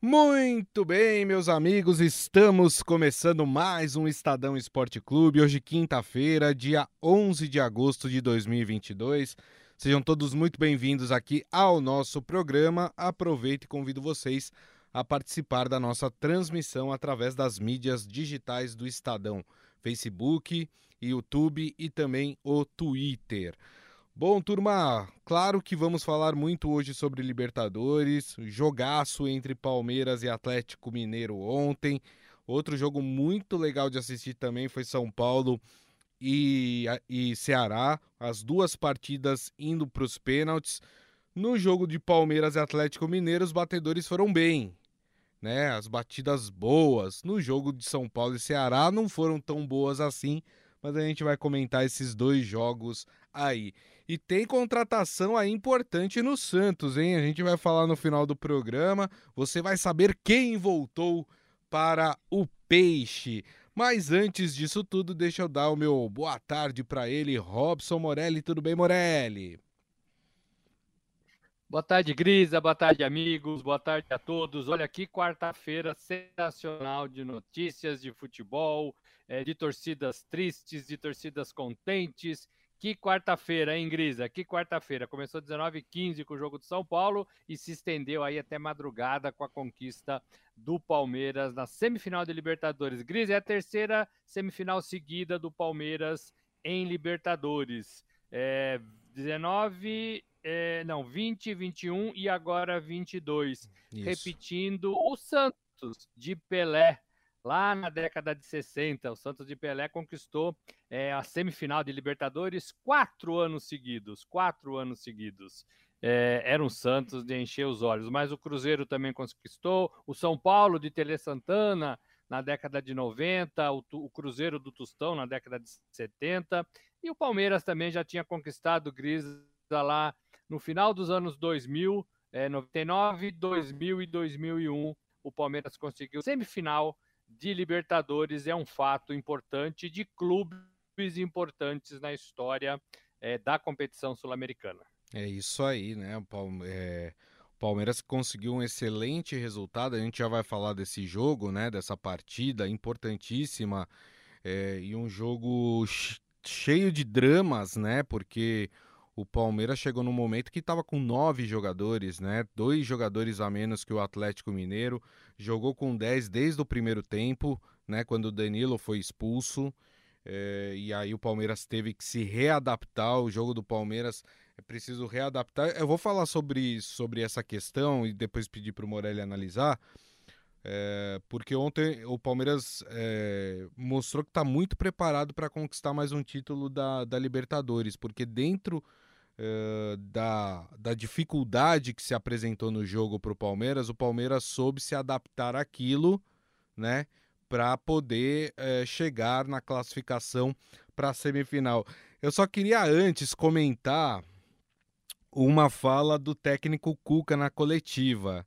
Muito bem, meus amigos, estamos começando mais um Estadão Esporte Clube. Hoje, quinta-feira, dia 11 de agosto de 2022. Sejam todos muito bem-vindos aqui ao nosso programa. Aproveito e convido vocês a participar da nossa transmissão através das mídias digitais do Estadão: Facebook, YouTube e também o Twitter. Bom, turma, claro que vamos falar muito hoje sobre Libertadores, jogaço entre Palmeiras e Atlético Mineiro ontem. Outro jogo muito legal de assistir também foi São Paulo e, e Ceará, as duas partidas indo para os pênaltis. No jogo de Palmeiras e Atlético Mineiro, os batedores foram bem, né? As batidas boas. No jogo de São Paulo e Ceará não foram tão boas assim, mas a gente vai comentar esses dois jogos aí. E tem contratação aí importante no Santos, hein? A gente vai falar no final do programa. Você vai saber quem voltou para o Peixe. Mas antes disso tudo, deixa eu dar o meu boa tarde para ele, Robson Morelli. Tudo bem, Morelli? Boa tarde, Grisa. Boa tarde, amigos. Boa tarde a todos. Olha aqui, quarta-feira sensacional de notícias de futebol, eh, de torcidas tristes, de torcidas contentes que quarta-feira, hein, Grisa? Que quarta-feira. Começou 19h15 com o jogo do São Paulo e se estendeu aí até madrugada com a conquista do Palmeiras na semifinal de Libertadores. Grisa é a terceira semifinal seguida do Palmeiras em Libertadores. É, 19, é, não, 20, 21 e agora 22. Isso. Repetindo o Santos de Pelé Lá na década de 60, o Santos de Pelé conquistou é, a semifinal de Libertadores quatro anos seguidos. Quatro anos seguidos. É, era um Santos de encher os olhos. Mas o Cruzeiro também conquistou, o São Paulo de Tele Santana na década de 90, o, o Cruzeiro do Tostão na década de 70, e o Palmeiras também já tinha conquistado Grisa lá no final dos anos 2000, é, 99, 2000 e 2001. O Palmeiras conseguiu semifinal de Libertadores é um fato importante de clubes importantes na história é, da competição sul-americana. É isso aí, né? O Palmeiras conseguiu um excelente resultado. A gente já vai falar desse jogo, né? Dessa partida importantíssima é, e um jogo cheio de dramas, né? Porque o Palmeiras chegou num momento que estava com nove jogadores, né? Dois jogadores a menos que o Atlético Mineiro. Jogou com dez desde o primeiro tempo, né? Quando o Danilo foi expulso. É, e aí o Palmeiras teve que se readaptar. O jogo do Palmeiras é preciso readaptar. Eu vou falar sobre, sobre essa questão e depois pedir para o Morelli analisar. É, porque ontem o Palmeiras é, mostrou que está muito preparado para conquistar mais um título da, da Libertadores, porque dentro uh, da, da dificuldade que se apresentou no jogo para o Palmeiras, o Palmeiras soube se adaptar àquilo, né? Para poder uh, chegar na classificação para a semifinal. Eu só queria antes comentar uma fala do técnico Cuca na coletiva.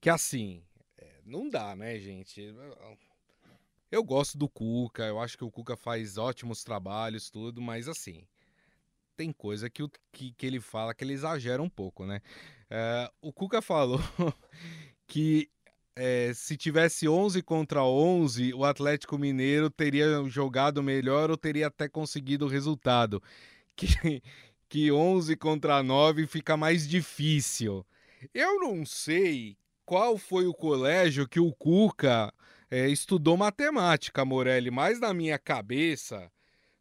Que assim, é, não dá, né, gente? Eu gosto do Cuca, eu acho que o Cuca faz ótimos trabalhos, tudo, mas assim, tem coisa que, o, que, que ele fala que ele exagera um pouco, né? É, o Cuca falou que é, se tivesse 11 contra 11, o Atlético Mineiro teria jogado melhor ou teria até conseguido o resultado. Que, que 11 contra 9 fica mais difícil. Eu não sei qual foi o colégio que o Cuca é, estudou matemática, Morelli, mas na minha cabeça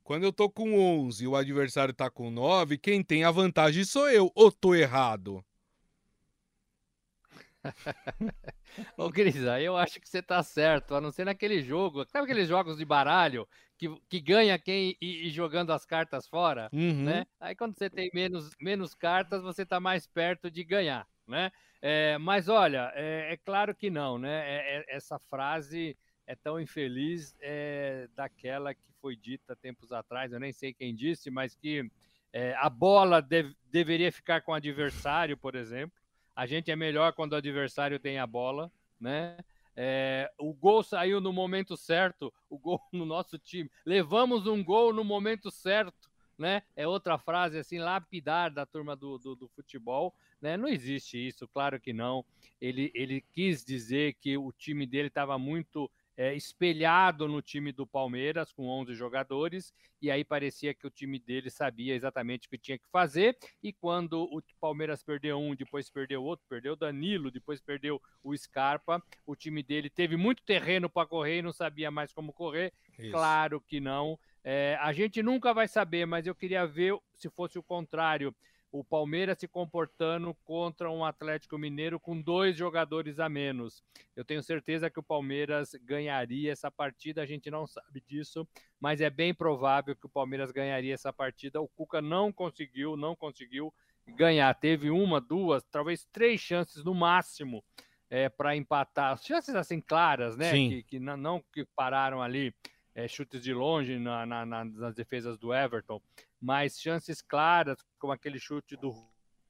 quando eu tô com 11 e o adversário tá com 9, quem tem a vantagem sou eu. Ou tô errado? Ô, Grisa, eu acho que você tá certo, a não ser naquele jogo. Sabe aqueles jogos de baralho que, que ganha quem e, e jogando as cartas fora, uhum. né? Aí quando você tem menos, menos cartas, você tá mais perto de ganhar, né? É, mas olha, é, é, claro que não, né? É, é essa frase é tão infeliz é, daquela que foi dita tempos atrás, eu nem sei quem disse, mas que é, a bola deve, deveria ficar com o adversário, por exemplo. A gente é melhor quando o adversário tem a bola, né? É, o gol saiu no momento certo, o gol no nosso time. Levamos um gol no momento certo, né? É outra frase assim, lapidar da turma do, do, do, futebol, né? Não existe isso, claro que não. Ele, ele quis dizer que o time dele estava muito é, espelhado no time do Palmeiras, com 11 jogadores, e aí parecia que o time dele sabia exatamente o que tinha que fazer. E quando o Palmeiras perdeu um, depois perdeu outro, perdeu o Danilo, depois perdeu o Scarpa, o time dele teve muito terreno para correr e não sabia mais como correr. Isso. Claro que não. É, a gente nunca vai saber, mas eu queria ver se fosse o contrário o Palmeiras se comportando contra um Atlético Mineiro com dois jogadores a menos. Eu tenho certeza que o Palmeiras ganharia essa partida, a gente não sabe disso, mas é bem provável que o Palmeiras ganharia essa partida. O Cuca não conseguiu, não conseguiu ganhar. Teve uma, duas, talvez três chances no máximo é, para empatar. Chances assim claras, né? Sim. Que, que não, não que pararam ali é, chutes de longe na, na, nas defesas do Everton, mas chances claras, como aquele chute do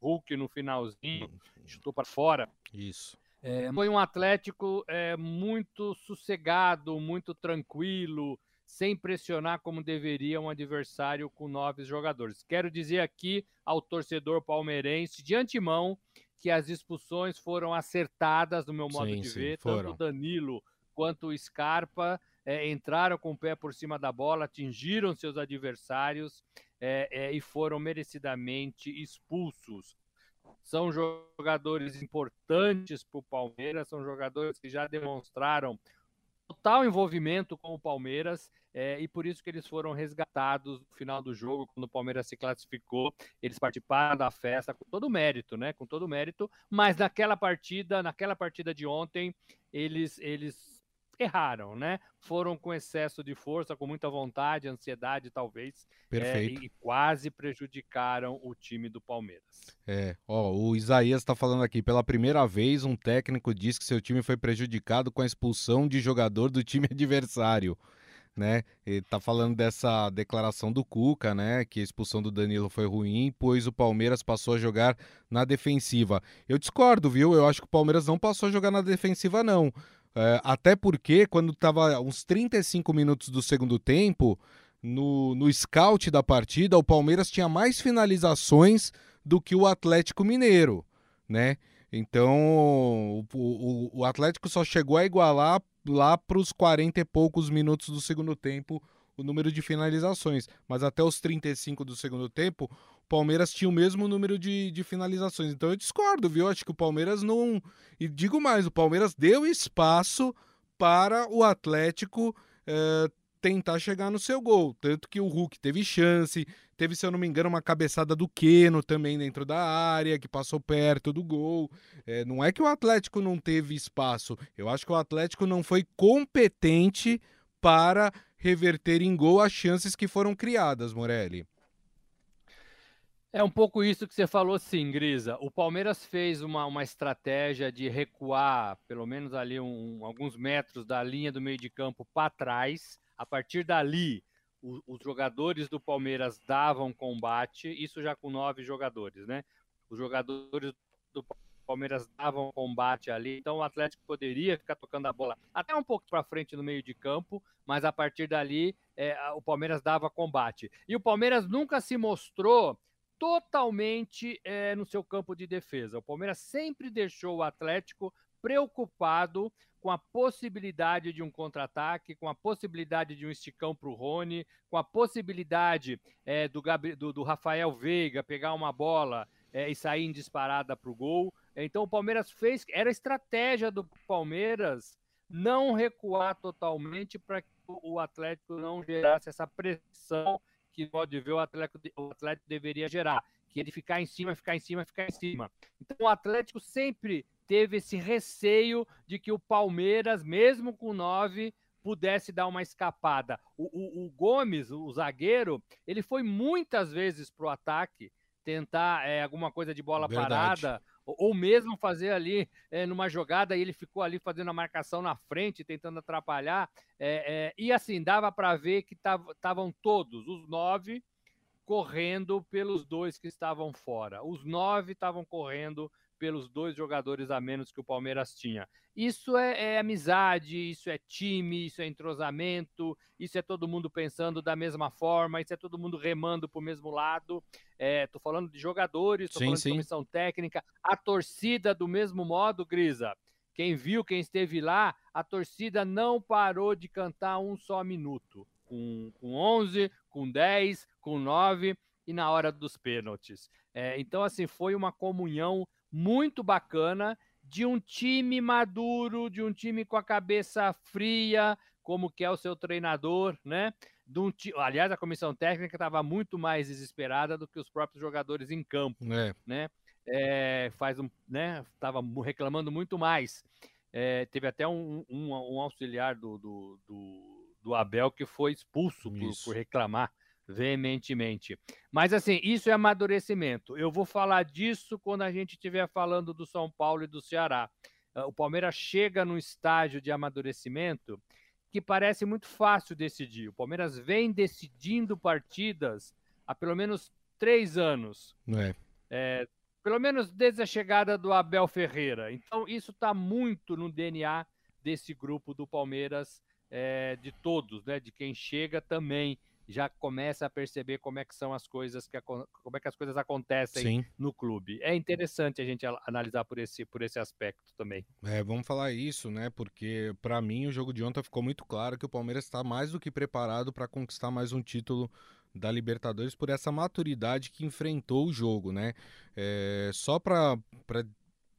Hulk no finalzinho, chutou para fora. Isso. É, foi um Atlético é, muito sossegado, muito tranquilo, sem pressionar como deveria um adversário com nove jogadores. Quero dizer aqui ao torcedor palmeirense, de antemão, que as expulsões foram acertadas, no meu modo sim, de sim, ver, foram. tanto o Danilo quanto o Scarpa é, entraram com o pé por cima da bola, atingiram seus adversários é, é, e foram merecidamente expulsos. São jogadores importantes para o Palmeiras, são jogadores que já demonstraram total envolvimento com o Palmeiras é, e por isso que eles foram resgatados no final do jogo, quando o Palmeiras se classificou, eles participaram da festa com todo mérito, né? Com todo mérito, mas naquela partida, naquela partida de ontem, eles, eles erraram, né? Foram com excesso de força, com muita vontade, ansiedade, talvez. Perfeito. É, e quase prejudicaram o time do Palmeiras. É, ó, o Isaías está falando aqui, pela primeira vez, um técnico diz que seu time foi prejudicado com a expulsão de jogador do time adversário. Né? Ele tá falando dessa declaração do Cuca, né? Que a expulsão do Danilo foi ruim, pois o Palmeiras passou a jogar na defensiva. Eu discordo, viu? Eu acho que o Palmeiras não passou a jogar na defensiva, não. É, até porque, quando estava uns 35 minutos do segundo tempo, no, no scout da partida, o Palmeiras tinha mais finalizações do que o Atlético Mineiro, né? Então, o, o, o Atlético só chegou a igualar lá para os 40 e poucos minutos do segundo tempo o número de finalizações. Mas até os 35 do segundo tempo, Palmeiras tinha o mesmo número de, de finalizações. Então eu discordo, viu? Acho que o Palmeiras não. E digo mais, o Palmeiras deu espaço para o Atlético é, tentar chegar no seu gol. Tanto que o Hulk teve chance, teve, se eu não me engano, uma cabeçada do Queno também dentro da área, que passou perto do gol. É, não é que o Atlético não teve espaço, eu acho que o Atlético não foi competente para reverter em gol as chances que foram criadas, Morelli. É um pouco isso que você falou, sim, Grisa. O Palmeiras fez uma, uma estratégia de recuar, pelo menos ali um, alguns metros da linha do meio de campo para trás. A partir dali, o, os jogadores do Palmeiras davam combate, isso já com nove jogadores, né? Os jogadores do Palmeiras davam combate ali, então o Atlético poderia ficar tocando a bola até um pouco para frente no meio de campo, mas a partir dali é, o Palmeiras dava combate. E o Palmeiras nunca se mostrou totalmente é, no seu campo de defesa. O Palmeiras sempre deixou o Atlético preocupado com a possibilidade de um contra-ataque, com a possibilidade de um esticão para o Rony, com a possibilidade é, do, do, do, Rafael Veiga pegar uma bola é, e sair em disparada para o gol. Então o Palmeiras fez, era estratégia do Palmeiras não recuar totalmente para que o Atlético não gerasse essa pressão que pode ver o Atlético, o Atlético deveria gerar, que ele ficar em cima, ficar em cima, ficar em cima. Então o Atlético sempre teve esse receio de que o Palmeiras, mesmo com nove, pudesse dar uma escapada. O, o, o Gomes, o zagueiro, ele foi muitas vezes para o ataque tentar é, alguma coisa de bola Verdade. parada ou mesmo fazer ali é, numa jogada e ele ficou ali fazendo a marcação na frente, tentando atrapalhar. É, é, e assim, dava para ver que estavam todos, os nove, correndo pelos dois que estavam fora. Os nove estavam correndo pelos dois jogadores a menos que o Palmeiras tinha. Isso é, é, amizade, isso é time, isso é entrosamento, isso é todo mundo pensando da mesma forma, isso é todo mundo remando para o mesmo lado. Estou é, falando de jogadores, estou falando sim. de comissão técnica, a torcida do mesmo modo, Grisa. Quem viu, quem esteve lá, a torcida não parou de cantar um só minuto. Com, com 11, com 10, com 9 e na hora dos pênaltis. É, então, assim, foi uma comunhão muito bacana de um time maduro, de um time com a cabeça fria, como que é o seu treinador, né? Um Aliás, a comissão técnica estava muito mais desesperada do que os próprios jogadores em campo, é. né? É, faz um, né? Estava reclamando muito mais. É, teve até um, um, um auxiliar do, do, do, do, Abel que foi expulso por, por reclamar veementemente. Mas assim, isso é amadurecimento. Eu vou falar disso quando a gente estiver falando do São Paulo e do Ceará. Ah, o Palmeiras chega num estágio de amadurecimento que parece muito fácil decidir. O Palmeiras vem decidindo partidas há pelo menos três anos. É. É, pelo menos desde a chegada do Abel Ferreira. Então, isso está muito no DNA desse grupo do Palmeiras, é, de todos, né? De quem chega também já começa a perceber como é que são as coisas que como é que as coisas acontecem Sim. no clube. É interessante a gente analisar por esse por esse aspecto também. É, vamos falar isso, né? Porque para mim o jogo de ontem ficou muito claro que o Palmeiras está mais do que preparado para conquistar mais um título da Libertadores por essa maturidade que enfrentou o jogo, né? É, só para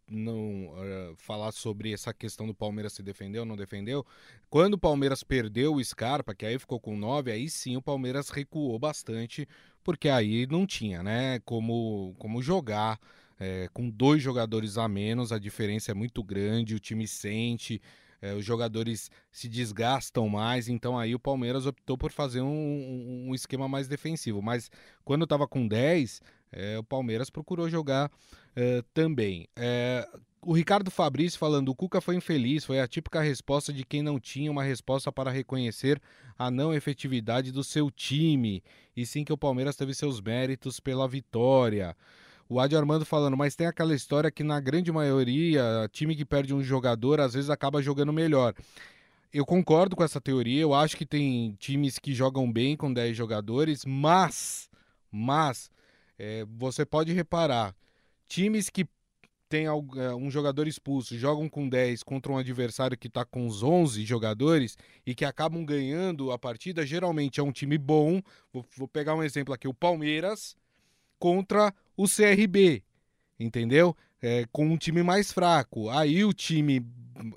não uh, falar sobre essa questão do Palmeiras se defendeu ou não defendeu. Quando o Palmeiras perdeu o Scarpa, que aí ficou com 9, aí sim o Palmeiras recuou bastante, porque aí não tinha, né, como, como jogar. É, com dois jogadores a menos, a diferença é muito grande, o time sente, é, os jogadores se desgastam mais, então aí o Palmeiras optou por fazer um, um esquema mais defensivo. Mas quando estava com 10, é, o Palmeiras procurou jogar é, também. É, o Ricardo Fabrício falando: o Cuca foi infeliz, foi a típica resposta de quem não tinha uma resposta para reconhecer a não efetividade do seu time, e sim que o Palmeiras teve seus méritos pela vitória. O Adi Armando falando, mas tem aquela história que na grande maioria, time que perde um jogador às vezes acaba jogando melhor. Eu concordo com essa teoria, eu acho que tem times que jogam bem com 10 jogadores, mas, mas, é, você pode reparar, times que tem é, um jogador expulso, jogam com 10 contra um adversário que está com os 11 jogadores e que acabam ganhando a partida, geralmente é um time bom. Vou, vou pegar um exemplo aqui: o Palmeiras contra o CRB, entendeu? É, com um time mais fraco. Aí o time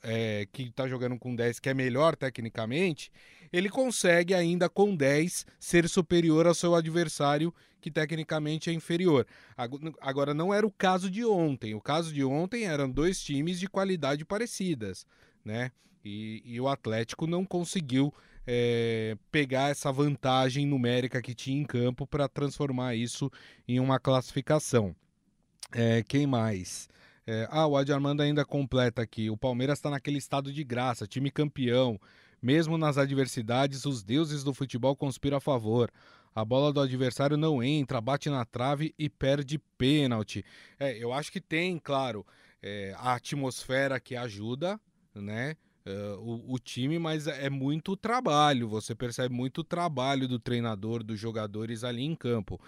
é, que está jogando com 10, que é melhor tecnicamente, ele consegue ainda com 10 ser superior ao seu adversário que tecnicamente é inferior. Agora, não era o caso de ontem. O caso de ontem eram dois times de qualidade parecidas, né? E, e o Atlético não conseguiu é, pegar essa vantagem numérica que tinha em campo para transformar isso em uma classificação. É, quem mais? É, ah, o Adi Armando ainda completa aqui. O Palmeiras está naquele estado de graça, time campeão. Mesmo nas adversidades, os deuses do futebol conspiram a favor. A bola do adversário não entra, bate na trave e perde pênalti. É, eu acho que tem, claro, é, a atmosfera que ajuda, né? Uh, o, o, time, mas é muito trabalho. Você percebe muito trabalho do treinador, dos jogadores ali em campo.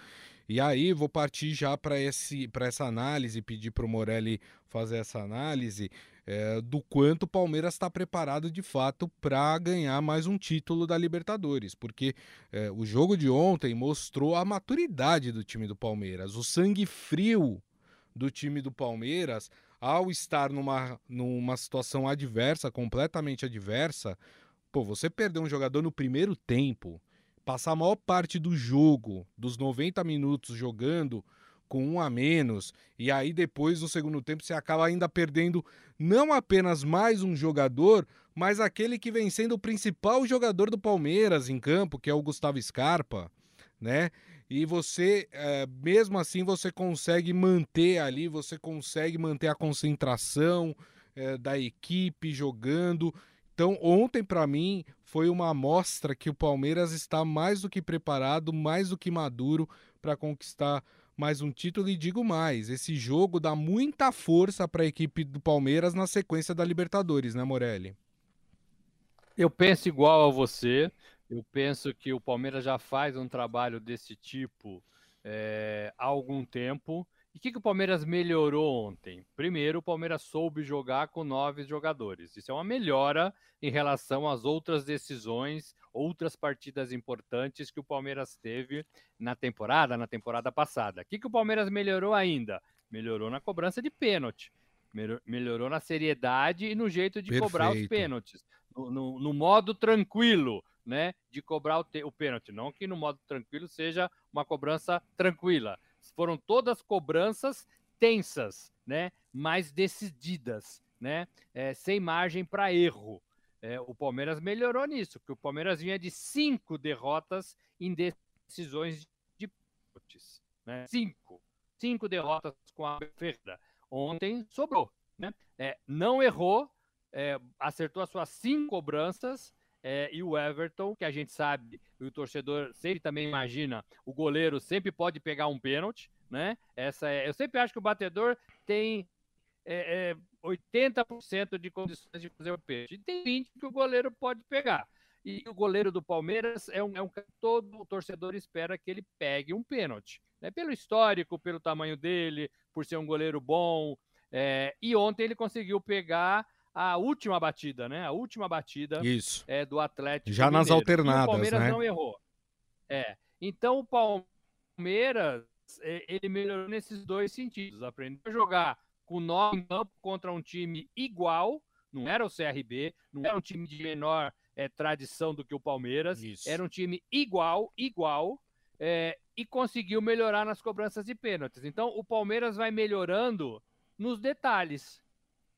E aí vou partir já para essa análise, pedir para o Morelli fazer essa análise é, do quanto o Palmeiras está preparado de fato para ganhar mais um título da Libertadores, porque é, o jogo de ontem mostrou a maturidade do time do Palmeiras, o sangue frio do time do Palmeiras ao estar numa, numa situação adversa, completamente adversa, pô, você perder um jogador no primeiro tempo, passar a maior parte do jogo, dos 90 minutos jogando com um a menos, e aí depois no segundo tempo você acaba ainda perdendo não apenas mais um jogador, mas aquele que vem sendo o principal jogador do Palmeiras em campo, que é o Gustavo Scarpa, né? e você, é, mesmo assim, você consegue manter ali, você consegue manter a concentração é, da equipe jogando. Então, ontem, para mim, foi uma amostra que o Palmeiras está mais do que preparado, mais do que maduro para conquistar mais um título e digo mais, esse jogo dá muita força para a equipe do Palmeiras na sequência da Libertadores, né, Morelli? Eu penso igual a você. Eu penso que o Palmeiras já faz um trabalho desse tipo é, há algum tempo. E o que, que o Palmeiras melhorou ontem? Primeiro, o Palmeiras soube jogar com nove jogadores. Isso é uma melhora em relação às outras decisões, outras partidas importantes que o Palmeiras teve na temporada, na temporada passada. O que, que o Palmeiras melhorou ainda? Melhorou na cobrança de pênalti. Melhorou na seriedade e no jeito de Perfeito. cobrar os pênaltis. No, no, no, modo tranquilo, né? De cobrar o, o pênalti. Não que no modo tranquilo seja uma cobrança tranquila foram todas cobranças tensas, né? Mais decididas, né? É, sem margem para erro. É, o Palmeiras melhorou nisso, porque o Palmeiras vinha de cinco derrotas em decisões de pênaltis, né? Cinco, cinco derrotas com a Ferreira. Ontem sobrou, né? É, não errou, é, acertou as suas cinco cobranças é, e o Everton, que a gente sabe, o torcedor sempre também imagina, o goleiro sempre pode pegar um pênalti, né? Essa é, eu sempre acho que o batedor tem é, é, 80% de condições de fazer o pênalti. E tem 20% que o goleiro pode pegar. E o goleiro do Palmeiras é um, é um todo o torcedor espera que ele pegue um pênalti. Né? Pelo histórico, pelo tamanho dele, por ser um goleiro bom. É, e ontem ele conseguiu pegar a última batida, né? A última batida Isso. É, do Atlético. Já Mineiro. nas alternadas, e o Palmeiras né? não errou. É. Então o Palmeiras ele melhorou nesses dois sentidos. Aprendeu a jogar com nove em campo contra um time igual. Não era o CRB, não era um time de menor é, tradição do que o Palmeiras. Isso. Era um time igual, igual. É, e conseguiu melhorar nas cobranças de pênaltis. Então o Palmeiras vai melhorando nos detalhes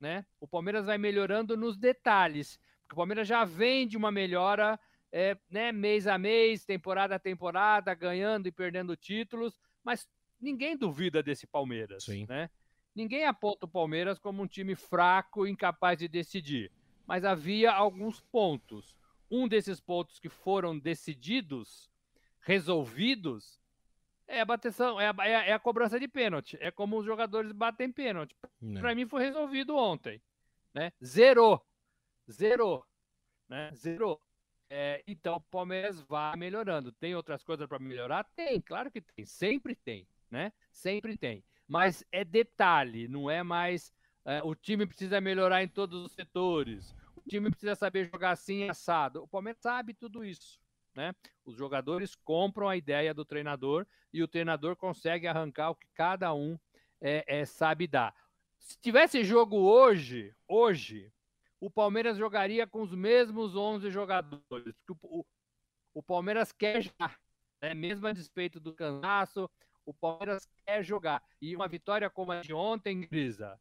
né? O Palmeiras vai melhorando nos detalhes. Porque o Palmeiras já vem de uma melhora é, né, mês a mês, temporada a temporada, ganhando e perdendo títulos, mas ninguém duvida desse Palmeiras, Sim. né? Ninguém aponta o Palmeiras como um time fraco, incapaz de decidir. Mas havia alguns pontos. Um desses pontos que foram decididos, resolvidos, é a bateção, é a, é a, é a cobrança de pênalti. É como os jogadores batem pênalti. Para mim foi resolvido ontem, né? Zerou, zerou, né? Zerou. É, então o Palmeiras vai melhorando. Tem outras coisas para melhorar? Tem, claro que tem. Sempre tem, né? Sempre tem. Mas é detalhe, não é mais. É, o time precisa melhorar em todos os setores. O time precisa saber jogar assim assado. O Palmeiras sabe tudo isso. Né? Os jogadores compram a ideia do treinador e o treinador consegue arrancar o que cada um é, é, sabe dar. Se tivesse jogo hoje, hoje, o Palmeiras jogaria com os mesmos 11 jogadores. O, o, o Palmeiras quer já, né? mesmo a despeito do cansaço, o Palmeiras quer jogar. E uma vitória como a de ontem, Grisa,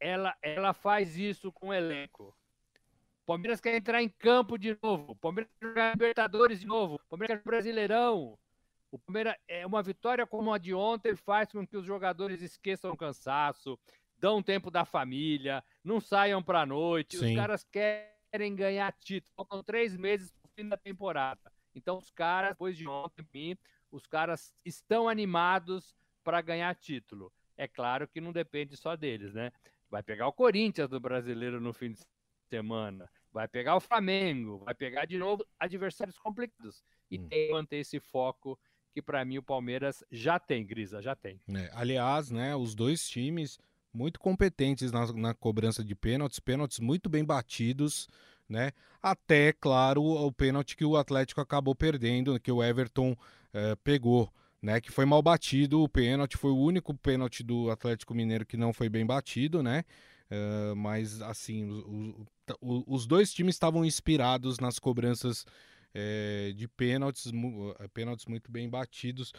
ela, ela faz isso com o elenco. Palmeiras quer entrar em campo de novo. Palmeiras quer jogar Libertadores de novo. Palmeiras quer Brasileirão. O Palmeiras é uma vitória como a de ontem faz com que os jogadores esqueçam o cansaço, dão tempo da família, não saiam para a noite. Sim. Os caras querem ganhar título. Faltam três meses para o fim da temporada. Então os caras, depois de ontem, os caras estão animados para ganhar título. É claro que não depende só deles, né? Vai pegar o Corinthians do brasileiro no fim de semana vai pegar o Flamengo, vai pegar de novo adversários complicados. E hum. tem que manter esse foco que para mim o Palmeiras já tem, Grisa, já tem. É, aliás, né, os dois times muito competentes na, na, cobrança de pênaltis, pênaltis muito bem batidos, né? Até, claro, o pênalti que o Atlético acabou perdendo, que o Everton eh, pegou, né? Que foi mal batido o pênalti, foi o único pênalti do Atlético Mineiro que não foi bem batido, né? Mas assim, o, o, os dois times estavam inspirados nas cobranças é, de pênaltis, eh, pênaltis muito bem batidos.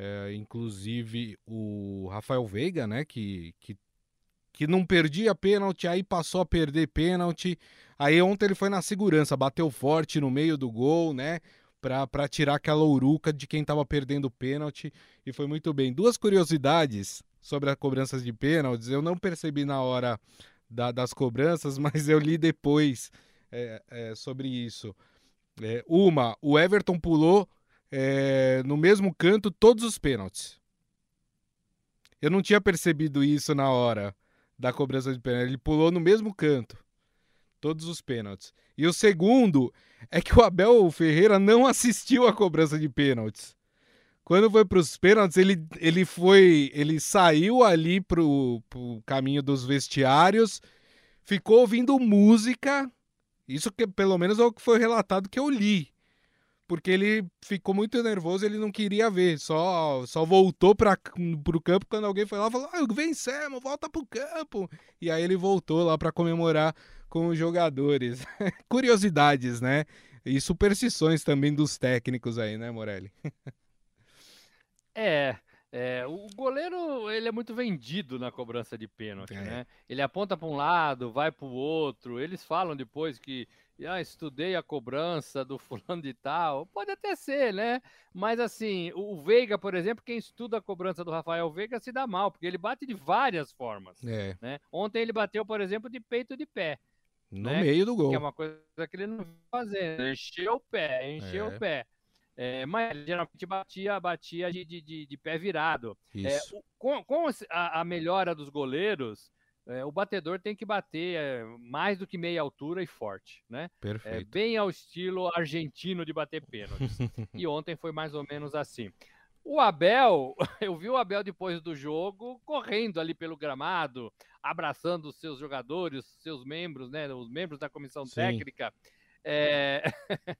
É, inclusive o Rafael Veiga, né, que, que, que não perdia pênalti, aí passou a perder pênalti. Aí ontem ele foi na segurança, bateu forte no meio do gol, né? Para tirar aquela uruca de quem estava perdendo pênalti e foi muito bem. Duas curiosidades sobre as cobranças de pênaltis. Eu não percebi na hora da, das cobranças, mas eu li depois é, é, sobre isso. É, uma, o Everton pulou é, no mesmo canto todos os pênaltis. Eu não tinha percebido isso na hora da cobrança de pênalti. Ele pulou no mesmo canto. Todos os pênaltis. E o segundo é que o Abel Ferreira não assistiu à cobrança de pênaltis. Quando foi para os pênaltis, ele, ele foi. Ele saiu ali pro, pro caminho dos vestiários, ficou ouvindo música. Isso que pelo menos é o que foi relatado que eu li porque ele ficou muito nervoso, ele não queria ver, só só voltou para o campo quando alguém foi lá e falou: ah, vencemos, volta para o campo. E aí ele voltou lá para comemorar com os jogadores. Curiosidades, né? E superstições também dos técnicos aí, né, Morelli? é, é, o goleiro ele é muito vendido na cobrança de pênalti, é. né? Ele aponta para um lado, vai para o outro. Eles falam depois que ah, estudei a cobrança do fulano de tal. Pode até ser, né? Mas assim, o Veiga, por exemplo, quem estuda a cobrança do Rafael Veiga se dá mal, porque ele bate de várias formas. É. Né? Ontem ele bateu, por exemplo, de peito de pé. No né? meio do gol. Que é uma coisa que ele não fazendo. Encheu o pé, encheu é. o pé. É, mas geralmente batia, batia de, de, de pé virado. É, o, com, com a, a melhora dos goleiros, é, o batedor tem que bater é, mais do que meia altura e forte, né? É, Perfeito. Bem ao estilo argentino de bater pênaltis. e ontem foi mais ou menos assim. O Abel, eu vi o Abel depois do jogo correndo ali pelo gramado, abraçando os seus jogadores, seus membros, né? Os membros da comissão Sim. técnica. É...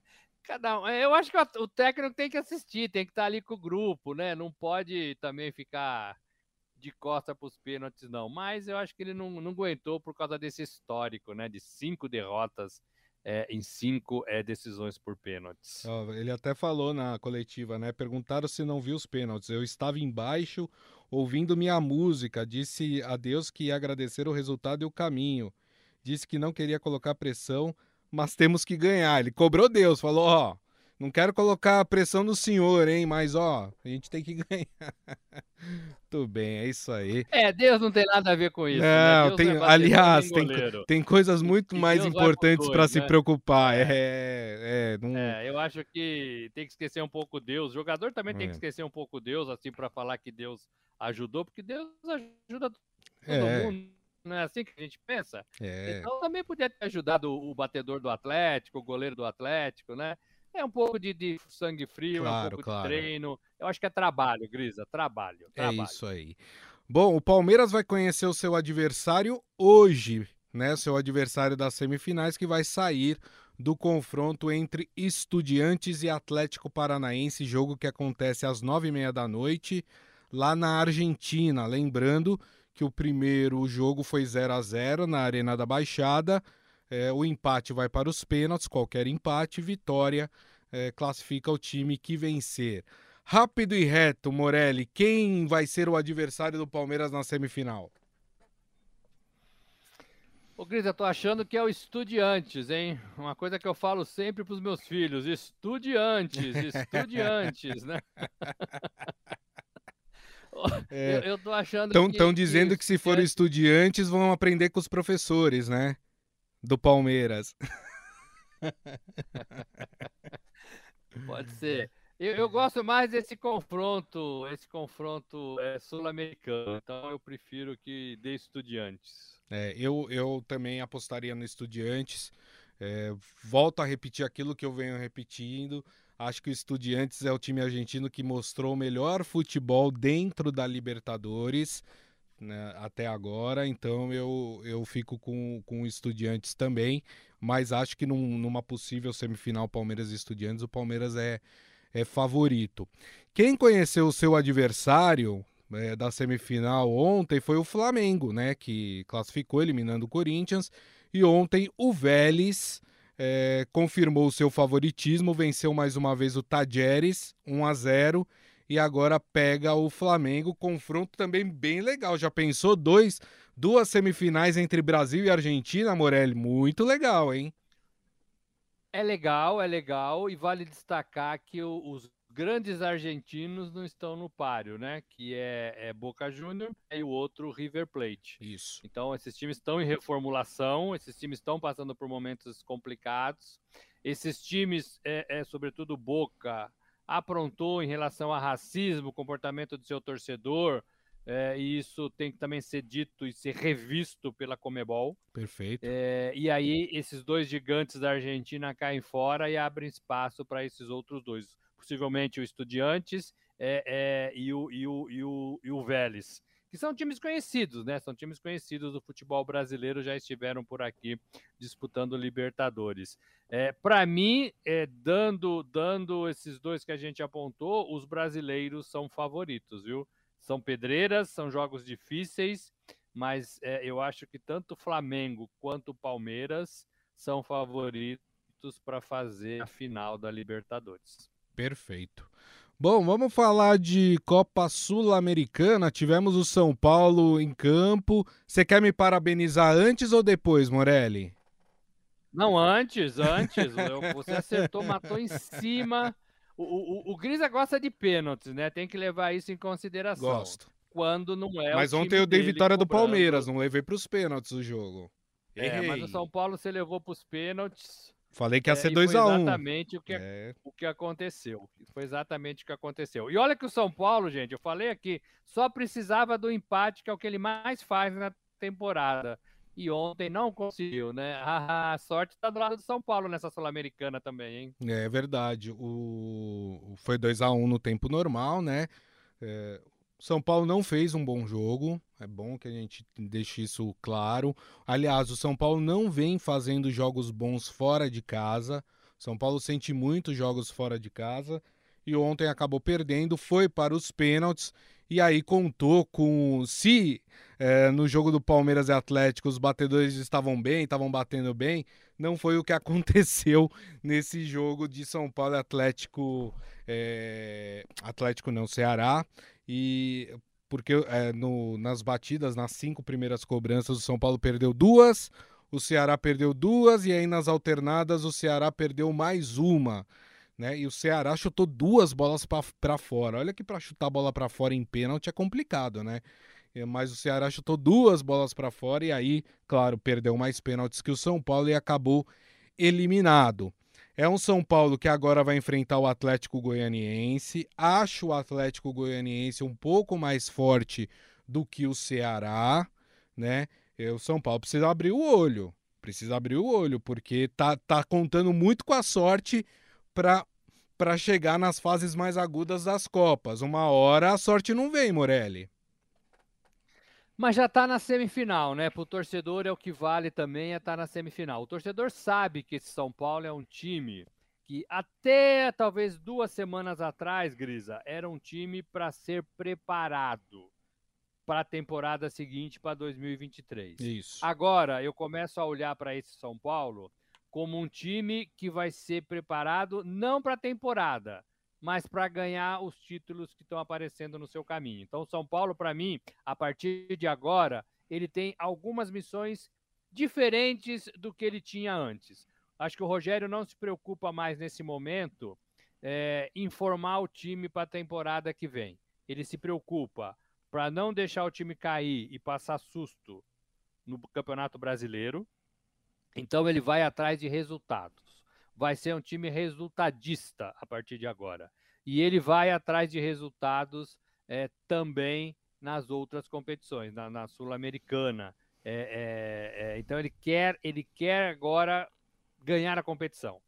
Cada um, eu acho que o técnico tem que assistir, tem que estar ali com o grupo, né? Não pode também ficar de costa para os pênaltis, não. Mas eu acho que ele não, não aguentou por causa desse histórico, né? De cinco derrotas é, em cinco é, decisões por pênaltis. ele até falou na coletiva, né? Perguntaram se não viu os pênaltis. Eu estava embaixo ouvindo minha música, disse a Deus que ia agradecer o resultado e o caminho. Disse que não queria colocar pressão, mas temos que ganhar. Ele cobrou Deus, falou: ó, não quero colocar pressão no senhor, hein? Mas, ó, a gente tem que ganhar. Tudo bem, é isso aí. É, Deus não tem nada a ver com isso. Não, né? tem, aliás, tem, tem coisas muito e mais importantes para né? se preocupar. É, é, é, não... é, eu acho que tem que esquecer um pouco Deus. O jogador também tem que é. esquecer um pouco Deus, assim, para falar que Deus ajudou, porque Deus ajuda todo é. mundo. Não é assim que a gente pensa? É. Então também podia ter ajudado o batedor do Atlético, o goleiro do Atlético, né? É um pouco de, de sangue frio, claro, é um pouco claro. de treino. Eu acho que é trabalho, Grisa, trabalho, é trabalho. É isso aí. Bom, o Palmeiras vai conhecer o seu adversário hoje, né? Seu adversário das semifinais que vai sair do confronto entre Estudiantes e Atlético Paranaense, jogo que acontece às nove e meia da noite lá na Argentina. Lembrando que o primeiro jogo foi 0 a 0 na Arena da Baixada é, o empate vai para os pênaltis, qualquer empate, vitória é, classifica o time que vencer. Rápido e reto, Morelli, quem vai ser o adversário do Palmeiras na semifinal? Ô, Cris, eu tô achando que é o Estudiantes, hein? Uma coisa que eu falo sempre para os meus filhos: Estudiantes, Estudiantes, né? É, eu, eu tô achando tão, que. Estão dizendo que, que se for estudiantes vão aprender com os professores, né? do Palmeiras. Pode ser. Eu, eu, gosto mais desse confronto, esse confronto é, sul-americano. Então eu prefiro que dê estudiantes. É, eu, eu também apostaria no estudiantes. É, volto a repetir aquilo que eu venho repetindo. Acho que o Estudiantes é o time argentino que mostrou o melhor futebol dentro da Libertadores né, até agora, então eu, eu fico com, com Estudiantes também, mas acho que num, numa possível semifinal Palmeiras e Estudiantes, o Palmeiras é, é favorito. Quem conheceu o seu adversário é, da semifinal ontem foi o Flamengo, né, que classificou eliminando o Corinthians, e ontem o Vélez é, confirmou o seu favoritismo, venceu mais uma vez o Tajeres 1 a 0 e agora pega o Flamengo. Confronto também bem legal. Já pensou dois, duas semifinais entre Brasil e Argentina, Morelli? Muito legal, hein? É legal, é legal e vale destacar que os grandes argentinos não estão no páreo, né? Que é, é Boca Júnior e o outro River Plate. Isso. Então esses times estão em reformulação, esses times estão passando por momentos complicados. Esses times, é, é sobretudo Boca, aprontou em relação a racismo, comportamento do seu torcedor, é, e isso tem que também ser dito e ser revisto pela Comebol. Perfeito. É, e aí esses dois gigantes da Argentina caem fora e abrem espaço para esses outros dois, possivelmente o Estudiantes é, é, e, o, e, o, e, o, e o Vélez que são times conhecidos, né? São times conhecidos do futebol brasileiro, já estiveram por aqui disputando Libertadores. É, Para mim, é, dando, dando esses dois que a gente apontou, os brasileiros são favoritos, viu? São pedreiras, são jogos difíceis, mas é, eu acho que tanto o Flamengo quanto o Palmeiras são favoritos para fazer a final da Libertadores. Perfeito. Bom, vamos falar de Copa Sul-Americana. Tivemos o São Paulo em campo. Você quer me parabenizar antes ou depois, Morelli? Não, antes, antes. Você acertou, matou em cima. O, o, o Grisa gosta de pênaltis, né? Tem que levar isso em consideração. Gosto. Quando não é Mas ontem eu dei vitória do Palmeiras, não levei para os pênaltis o jogo. É, mas o São Paulo você levou para os pênaltis. Falei que ia ser 2x1. Um. Exatamente o que, é. o que aconteceu. Foi exatamente o que aconteceu. E olha que o São Paulo, gente, eu falei aqui, só precisava do empate, que é o que ele mais faz na temporada. E ontem não conseguiu, né? A sorte está do lado do São Paulo nessa Sul-Americana também, hein? É verdade. O... Foi 2 a 1 um no tempo normal, né? É... São Paulo não fez um bom jogo, é bom que a gente deixe isso claro. Aliás, o São Paulo não vem fazendo jogos bons fora de casa. São Paulo sente muitos jogos fora de casa e ontem acabou perdendo, foi para os pênaltis e aí contou com. Se é, no jogo do Palmeiras e Atlético os batedores estavam bem, estavam batendo bem, não foi o que aconteceu nesse jogo de São Paulo e Atlético. É, Atlético não, Ceará. E porque é, no, nas batidas, nas cinco primeiras cobranças, o São Paulo perdeu duas, o Ceará perdeu duas, e aí nas alternadas o Ceará perdeu mais uma. Né? E o Ceará chutou duas bolas para fora. Olha que para chutar bola para fora em pênalti é complicado, né? É, mas o Ceará chutou duas bolas para fora e aí, claro, perdeu mais pênaltis que o São Paulo e acabou eliminado. É um São Paulo que agora vai enfrentar o Atlético Goianiense. Acho o Atlético Goianiense um pouco mais forte do que o Ceará, né? E o São Paulo precisa abrir o olho. Precisa abrir o olho, porque tá, tá contando muito com a sorte para para chegar nas fases mais agudas das Copas. Uma hora a sorte não vem, Morelli. Mas já está na semifinal, né? Para o torcedor é o que vale também é estar tá na semifinal. O torcedor sabe que esse São Paulo é um time que até talvez duas semanas atrás, Grisa, era um time para ser preparado para a temporada seguinte, para 2023. Isso. Agora eu começo a olhar para esse São Paulo como um time que vai ser preparado não para a temporada, mas para ganhar os títulos que estão aparecendo no seu caminho. Então, São Paulo, para mim, a partir de agora, ele tem algumas missões diferentes do que ele tinha antes. Acho que o Rogério não se preocupa mais nesse momento é, em formar o time para a temporada que vem. Ele se preocupa para não deixar o time cair e passar susto no Campeonato Brasileiro. Então ele vai atrás de resultados vai ser um time resultadista a partir de agora. E ele vai atrás de resultados é, também nas outras competições, na, na Sul-Americana. É, é, é, então ele quer, ele quer agora ganhar a competição.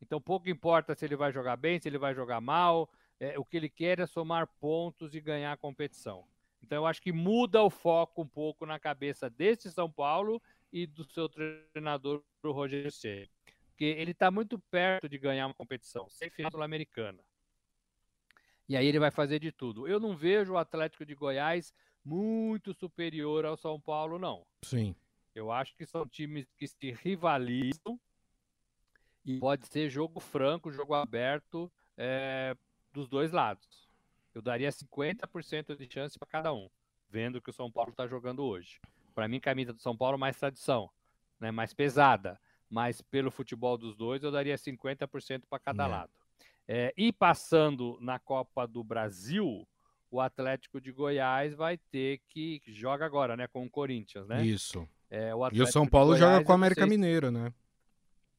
Então pouco importa se ele vai jogar bem, se ele vai jogar mal. É, o que ele quer é somar pontos e ganhar a competição. Então eu acho que muda o foco um pouco na cabeça desse São Paulo e do seu treinador, o Roger Ceni porque ele está muito perto de ganhar uma competição, sem final sul-americana. E aí ele vai fazer de tudo. Eu não vejo o Atlético de Goiás muito superior ao São Paulo, não. Sim. Eu acho que são times que se rivalizam e pode ser jogo franco, jogo aberto é, dos dois lados. Eu daria 50% de chance para cada um, vendo que o São Paulo está jogando hoje. Para mim, camisa do São Paulo mais tradição, né, mais pesada mas pelo futebol dos dois eu daria 50% para cada é. lado. É, e passando na Copa do Brasil, o Atlético de Goiás vai ter que joga agora, né, com o Corinthians, né? Isso. É, o e o São Paulo Goiás, joga com o América Mineiro, né?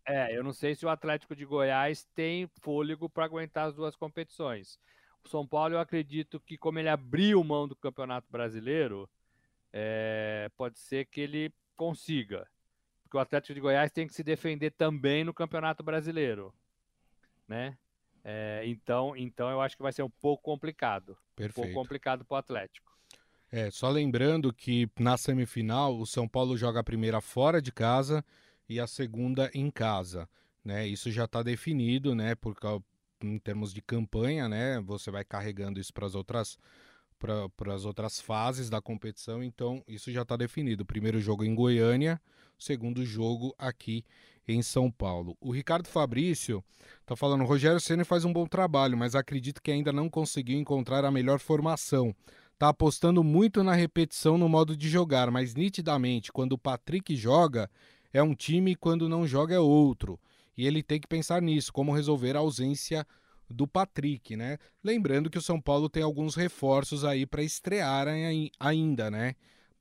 É, eu não sei se o Atlético de Goiás tem fôlego para aguentar as duas competições. São Paulo, eu acredito que como ele abriu mão do Campeonato Brasileiro, é, pode ser que ele consiga. Porque o Atlético de Goiás tem que se defender também no Campeonato Brasileiro, né? É, então, então eu acho que vai ser um pouco complicado. Perfeito. Um pouco complicado para o Atlético. É, só lembrando que na semifinal o São Paulo joga a primeira fora de casa e a segunda em casa. Né? Isso já está definido, né? Por, em termos de campanha, né? Você vai carregando isso para as outras para as outras fases da competição, então isso já está definido. Primeiro jogo em Goiânia, segundo jogo aqui em São Paulo. O Ricardo Fabrício está falando: Rogério Ceni faz um bom trabalho, mas acredito que ainda não conseguiu encontrar a melhor formação. Está apostando muito na repetição no modo de jogar, mas nitidamente, quando o Patrick joga, é um time, quando não joga, é outro. E ele tem que pensar nisso, como resolver a ausência Patrick, né? Lembrando que o São Paulo tem alguns reforços aí para estrearem ainda, né?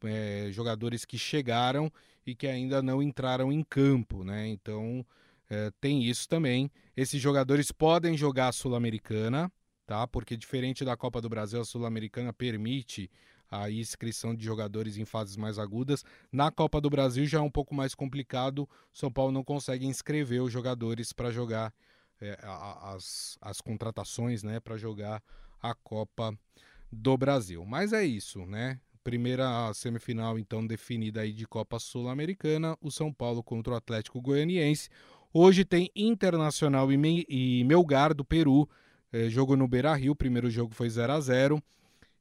É, jogadores que chegaram e que ainda não entraram em campo, né? Então é, tem isso também. Esses jogadores podem jogar a Sul-Americana, tá? Porque diferente da Copa do Brasil, a Sul-Americana permite a inscrição de jogadores em fases mais agudas. Na Copa do Brasil já é um pouco mais complicado. São Paulo não consegue inscrever os jogadores para jogar é, as, as contratações né, para jogar a Copa do Brasil. Mas é isso, né? Primeira semifinal, então, definida aí de Copa Sul-Americana, o São Paulo contra o Atlético Goianiense. Hoje tem Internacional e, Me e Melgar do Peru, é, jogo no Beira Rio, o primeiro jogo foi 0 a 0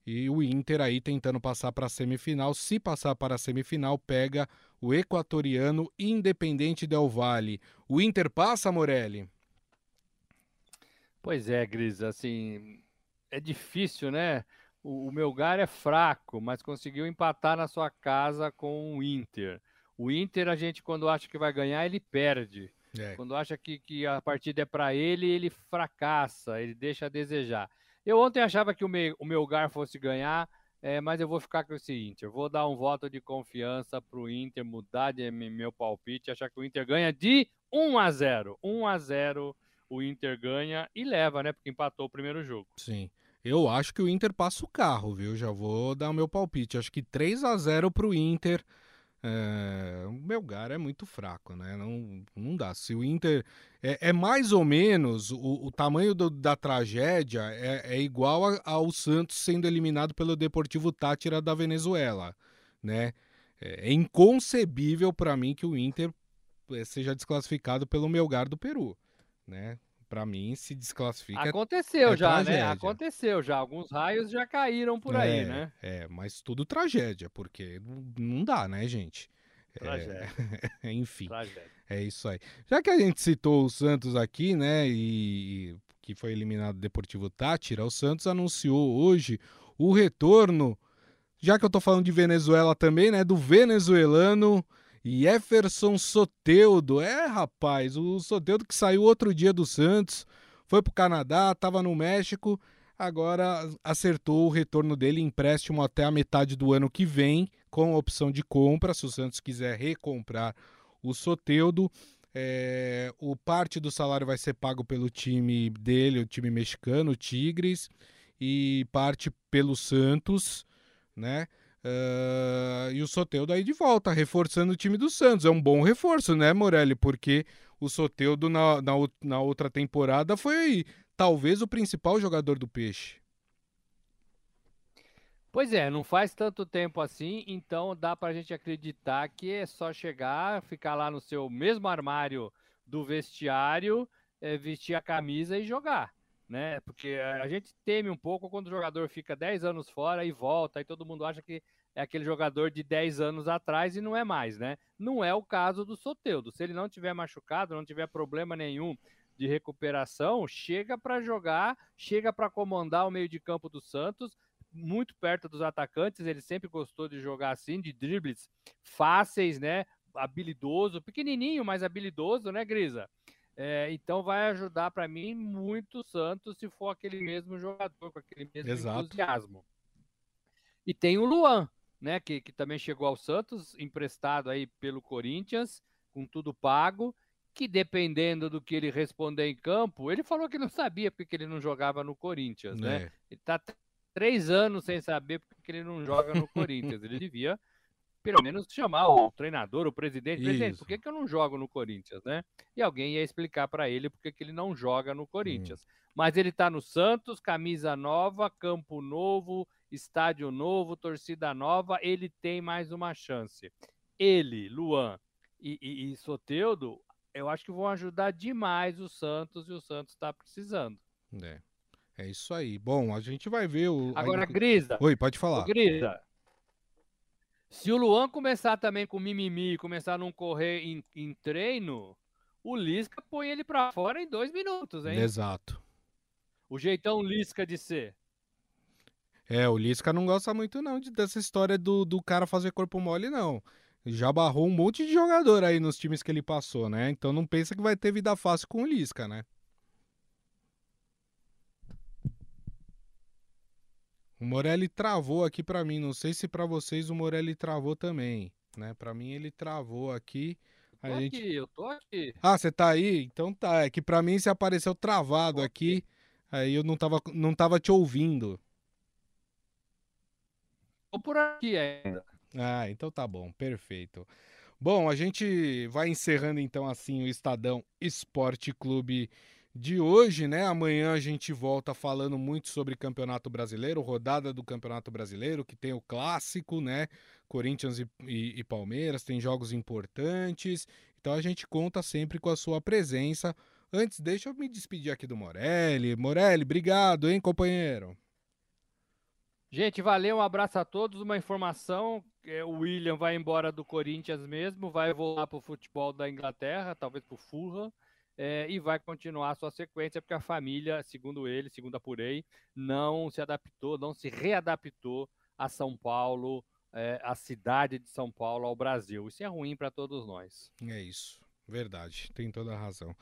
e o Inter aí tentando passar para a semifinal. Se passar para a semifinal, pega o equatoriano Independente Del Valle. O Inter passa, Morelli? Pois é, Gris, assim, é difícil, né? O, o Melgar é fraco, mas conseguiu empatar na sua casa com o Inter. O Inter, a gente, quando acha que vai ganhar, ele perde. É. Quando acha que, que a partida é para ele, ele fracassa, ele deixa a desejar. Eu ontem achava que o, me, o Melgar fosse ganhar, é, mas eu vou ficar com esse Inter. Vou dar um voto de confiança para o Inter, mudar de meu palpite, achar que o Inter ganha de 1 a 0. 1 a 0 o Inter ganha e leva, né? Porque empatou o primeiro jogo. Sim. Eu acho que o Inter passa o carro, viu? Já vou dar o meu palpite. Acho que 3 a 0 para o Inter. É... O Melgar é muito fraco, né? Não, não dá. Se o Inter. É, é mais ou menos o, o tamanho do, da tragédia é, é igual a, ao Santos sendo eliminado pelo Deportivo Tátira da Venezuela, né? É, é inconcebível para mim que o Inter é, seja desclassificado pelo Melgar do Peru né? Para mim, se desclassifica. Aconteceu é já, né? tragédia. né? Aconteceu já. Alguns raios já caíram por é, aí, né? É, mas tudo tragédia, porque não dá, né, gente? É, tragédia. É, enfim. Tragédia. É isso aí. Já que a gente citou o Santos aqui, né? E, que foi eliminado do Deportivo Tátira, o Santos anunciou hoje o retorno. Já que eu tô falando de Venezuela também, né? Do venezuelano Jefferson Soteudo. É, rapaz, o Soteudo que saiu outro dia do Santos, foi para o Canadá, estava no México, agora acertou o retorno dele empréstimo até a metade do ano que vem, com opção de compra, se o Santos quiser recomprar o Soteudo. É, o parte do salário vai ser pago pelo time dele, o time mexicano, o Tigres, e parte pelo Santos, né? Uh, e o Soteudo aí de volta, reforçando o time do Santos. É um bom reforço, né, Morelli? Porque o Soteudo na, na, na outra temporada foi talvez o principal jogador do Peixe. Pois é, não faz tanto tempo assim, então dá pra gente acreditar que é só chegar, ficar lá no seu mesmo armário do vestiário, é, vestir a camisa e jogar né? Porque a gente teme um pouco quando o jogador fica 10 anos fora e volta, e todo mundo acha que é aquele jogador de 10 anos atrás e não é mais, né? Não é o caso do Soteudo. Se ele não tiver machucado, não tiver problema nenhum de recuperação, chega para jogar, chega para comandar o meio de campo do Santos, muito perto dos atacantes, ele sempre gostou de jogar assim, de dribles fáceis, né? Habilidoso, pequenininho, mas habilidoso, né, Grisa? É, então vai ajudar para mim muito o Santos se for aquele mesmo jogador, com aquele mesmo Exato. entusiasmo. E tem o Luan, né, que, que também chegou ao Santos, emprestado aí pelo Corinthians, com tudo pago, que dependendo do que ele responder em campo, ele falou que não sabia porque ele não jogava no Corinthians, né? é. Ele está três anos sem saber porque ele não joga no Corinthians. Ele devia, pelo menos, chamar o treinador, o presidente, presidente, por que, que eu não jogo no Corinthians, né? E alguém ia explicar para ele por que ele não joga no Corinthians. Hum. Mas ele está no Santos, camisa nova, campo novo, estádio novo, torcida nova, ele tem mais uma chance. Ele, Luan e, e, e Soteudo eu acho que vão ajudar demais o Santos e o Santos está precisando. É. É isso aí. Bom, a gente vai ver o. Agora, Grisa. Oi, pode falar. Grisa. Se o Luan começar também com mimimi, começar a não correr em, em treino, o Lisca põe ele para fora em dois minutos, hein? Exato. O jeitão Lisca de ser. É, o Lisca não gosta muito não de, dessa história do, do cara fazer corpo mole, não já barrou um monte de jogador aí nos times que ele passou, né? Então não pensa que vai ter vida fácil com o Lisca, né? O Morelli travou aqui para mim, não sei se para vocês o Morelli travou também, né? Para mim ele travou aqui. A eu tô gente... aqui, eu tô aqui. Ah, você tá aí? Então tá, é que para mim se apareceu travado aqui, aí eu não tava, não tava te ouvindo. Tô por aqui ainda. Ah, então tá bom, perfeito. Bom, a gente vai encerrando então assim o Estadão Esporte Clube de hoje, né? Amanhã a gente volta falando muito sobre Campeonato Brasileiro, rodada do Campeonato Brasileiro, que tem o clássico, né? Corinthians e, e, e Palmeiras, tem jogos importantes. Então a gente conta sempre com a sua presença. Antes, deixa eu me despedir aqui do Morelli. Morelli, obrigado, hein, companheiro? Gente, valeu, um abraço a todos. Uma informação: é, o William vai embora do Corinthians mesmo, vai voltar para o futebol da Inglaterra, talvez para o Fulham, é, e vai continuar a sua sequência, porque a família, segundo ele, segundo apurei, não se adaptou, não se readaptou a São Paulo, é, a cidade de São Paulo, ao Brasil. Isso é ruim para todos nós. É isso, verdade, tem toda a razão.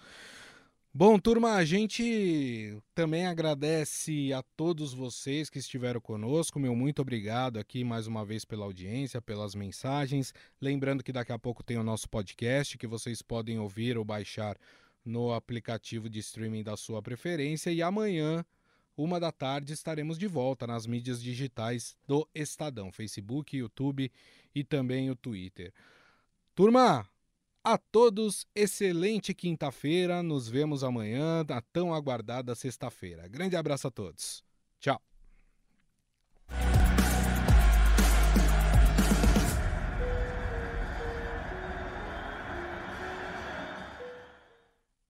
Bom, turma, a gente também agradece a todos vocês que estiveram conosco. Meu muito obrigado aqui mais uma vez pela audiência, pelas mensagens. Lembrando que daqui a pouco tem o nosso podcast que vocês podem ouvir ou baixar no aplicativo de streaming da sua preferência. E amanhã, uma da tarde, estaremos de volta nas mídias digitais do Estadão: Facebook, YouTube e também o Twitter. Turma, a todos, excelente quinta-feira. Nos vemos amanhã, na tão aguardada sexta-feira. Grande abraço a todos. Tchau.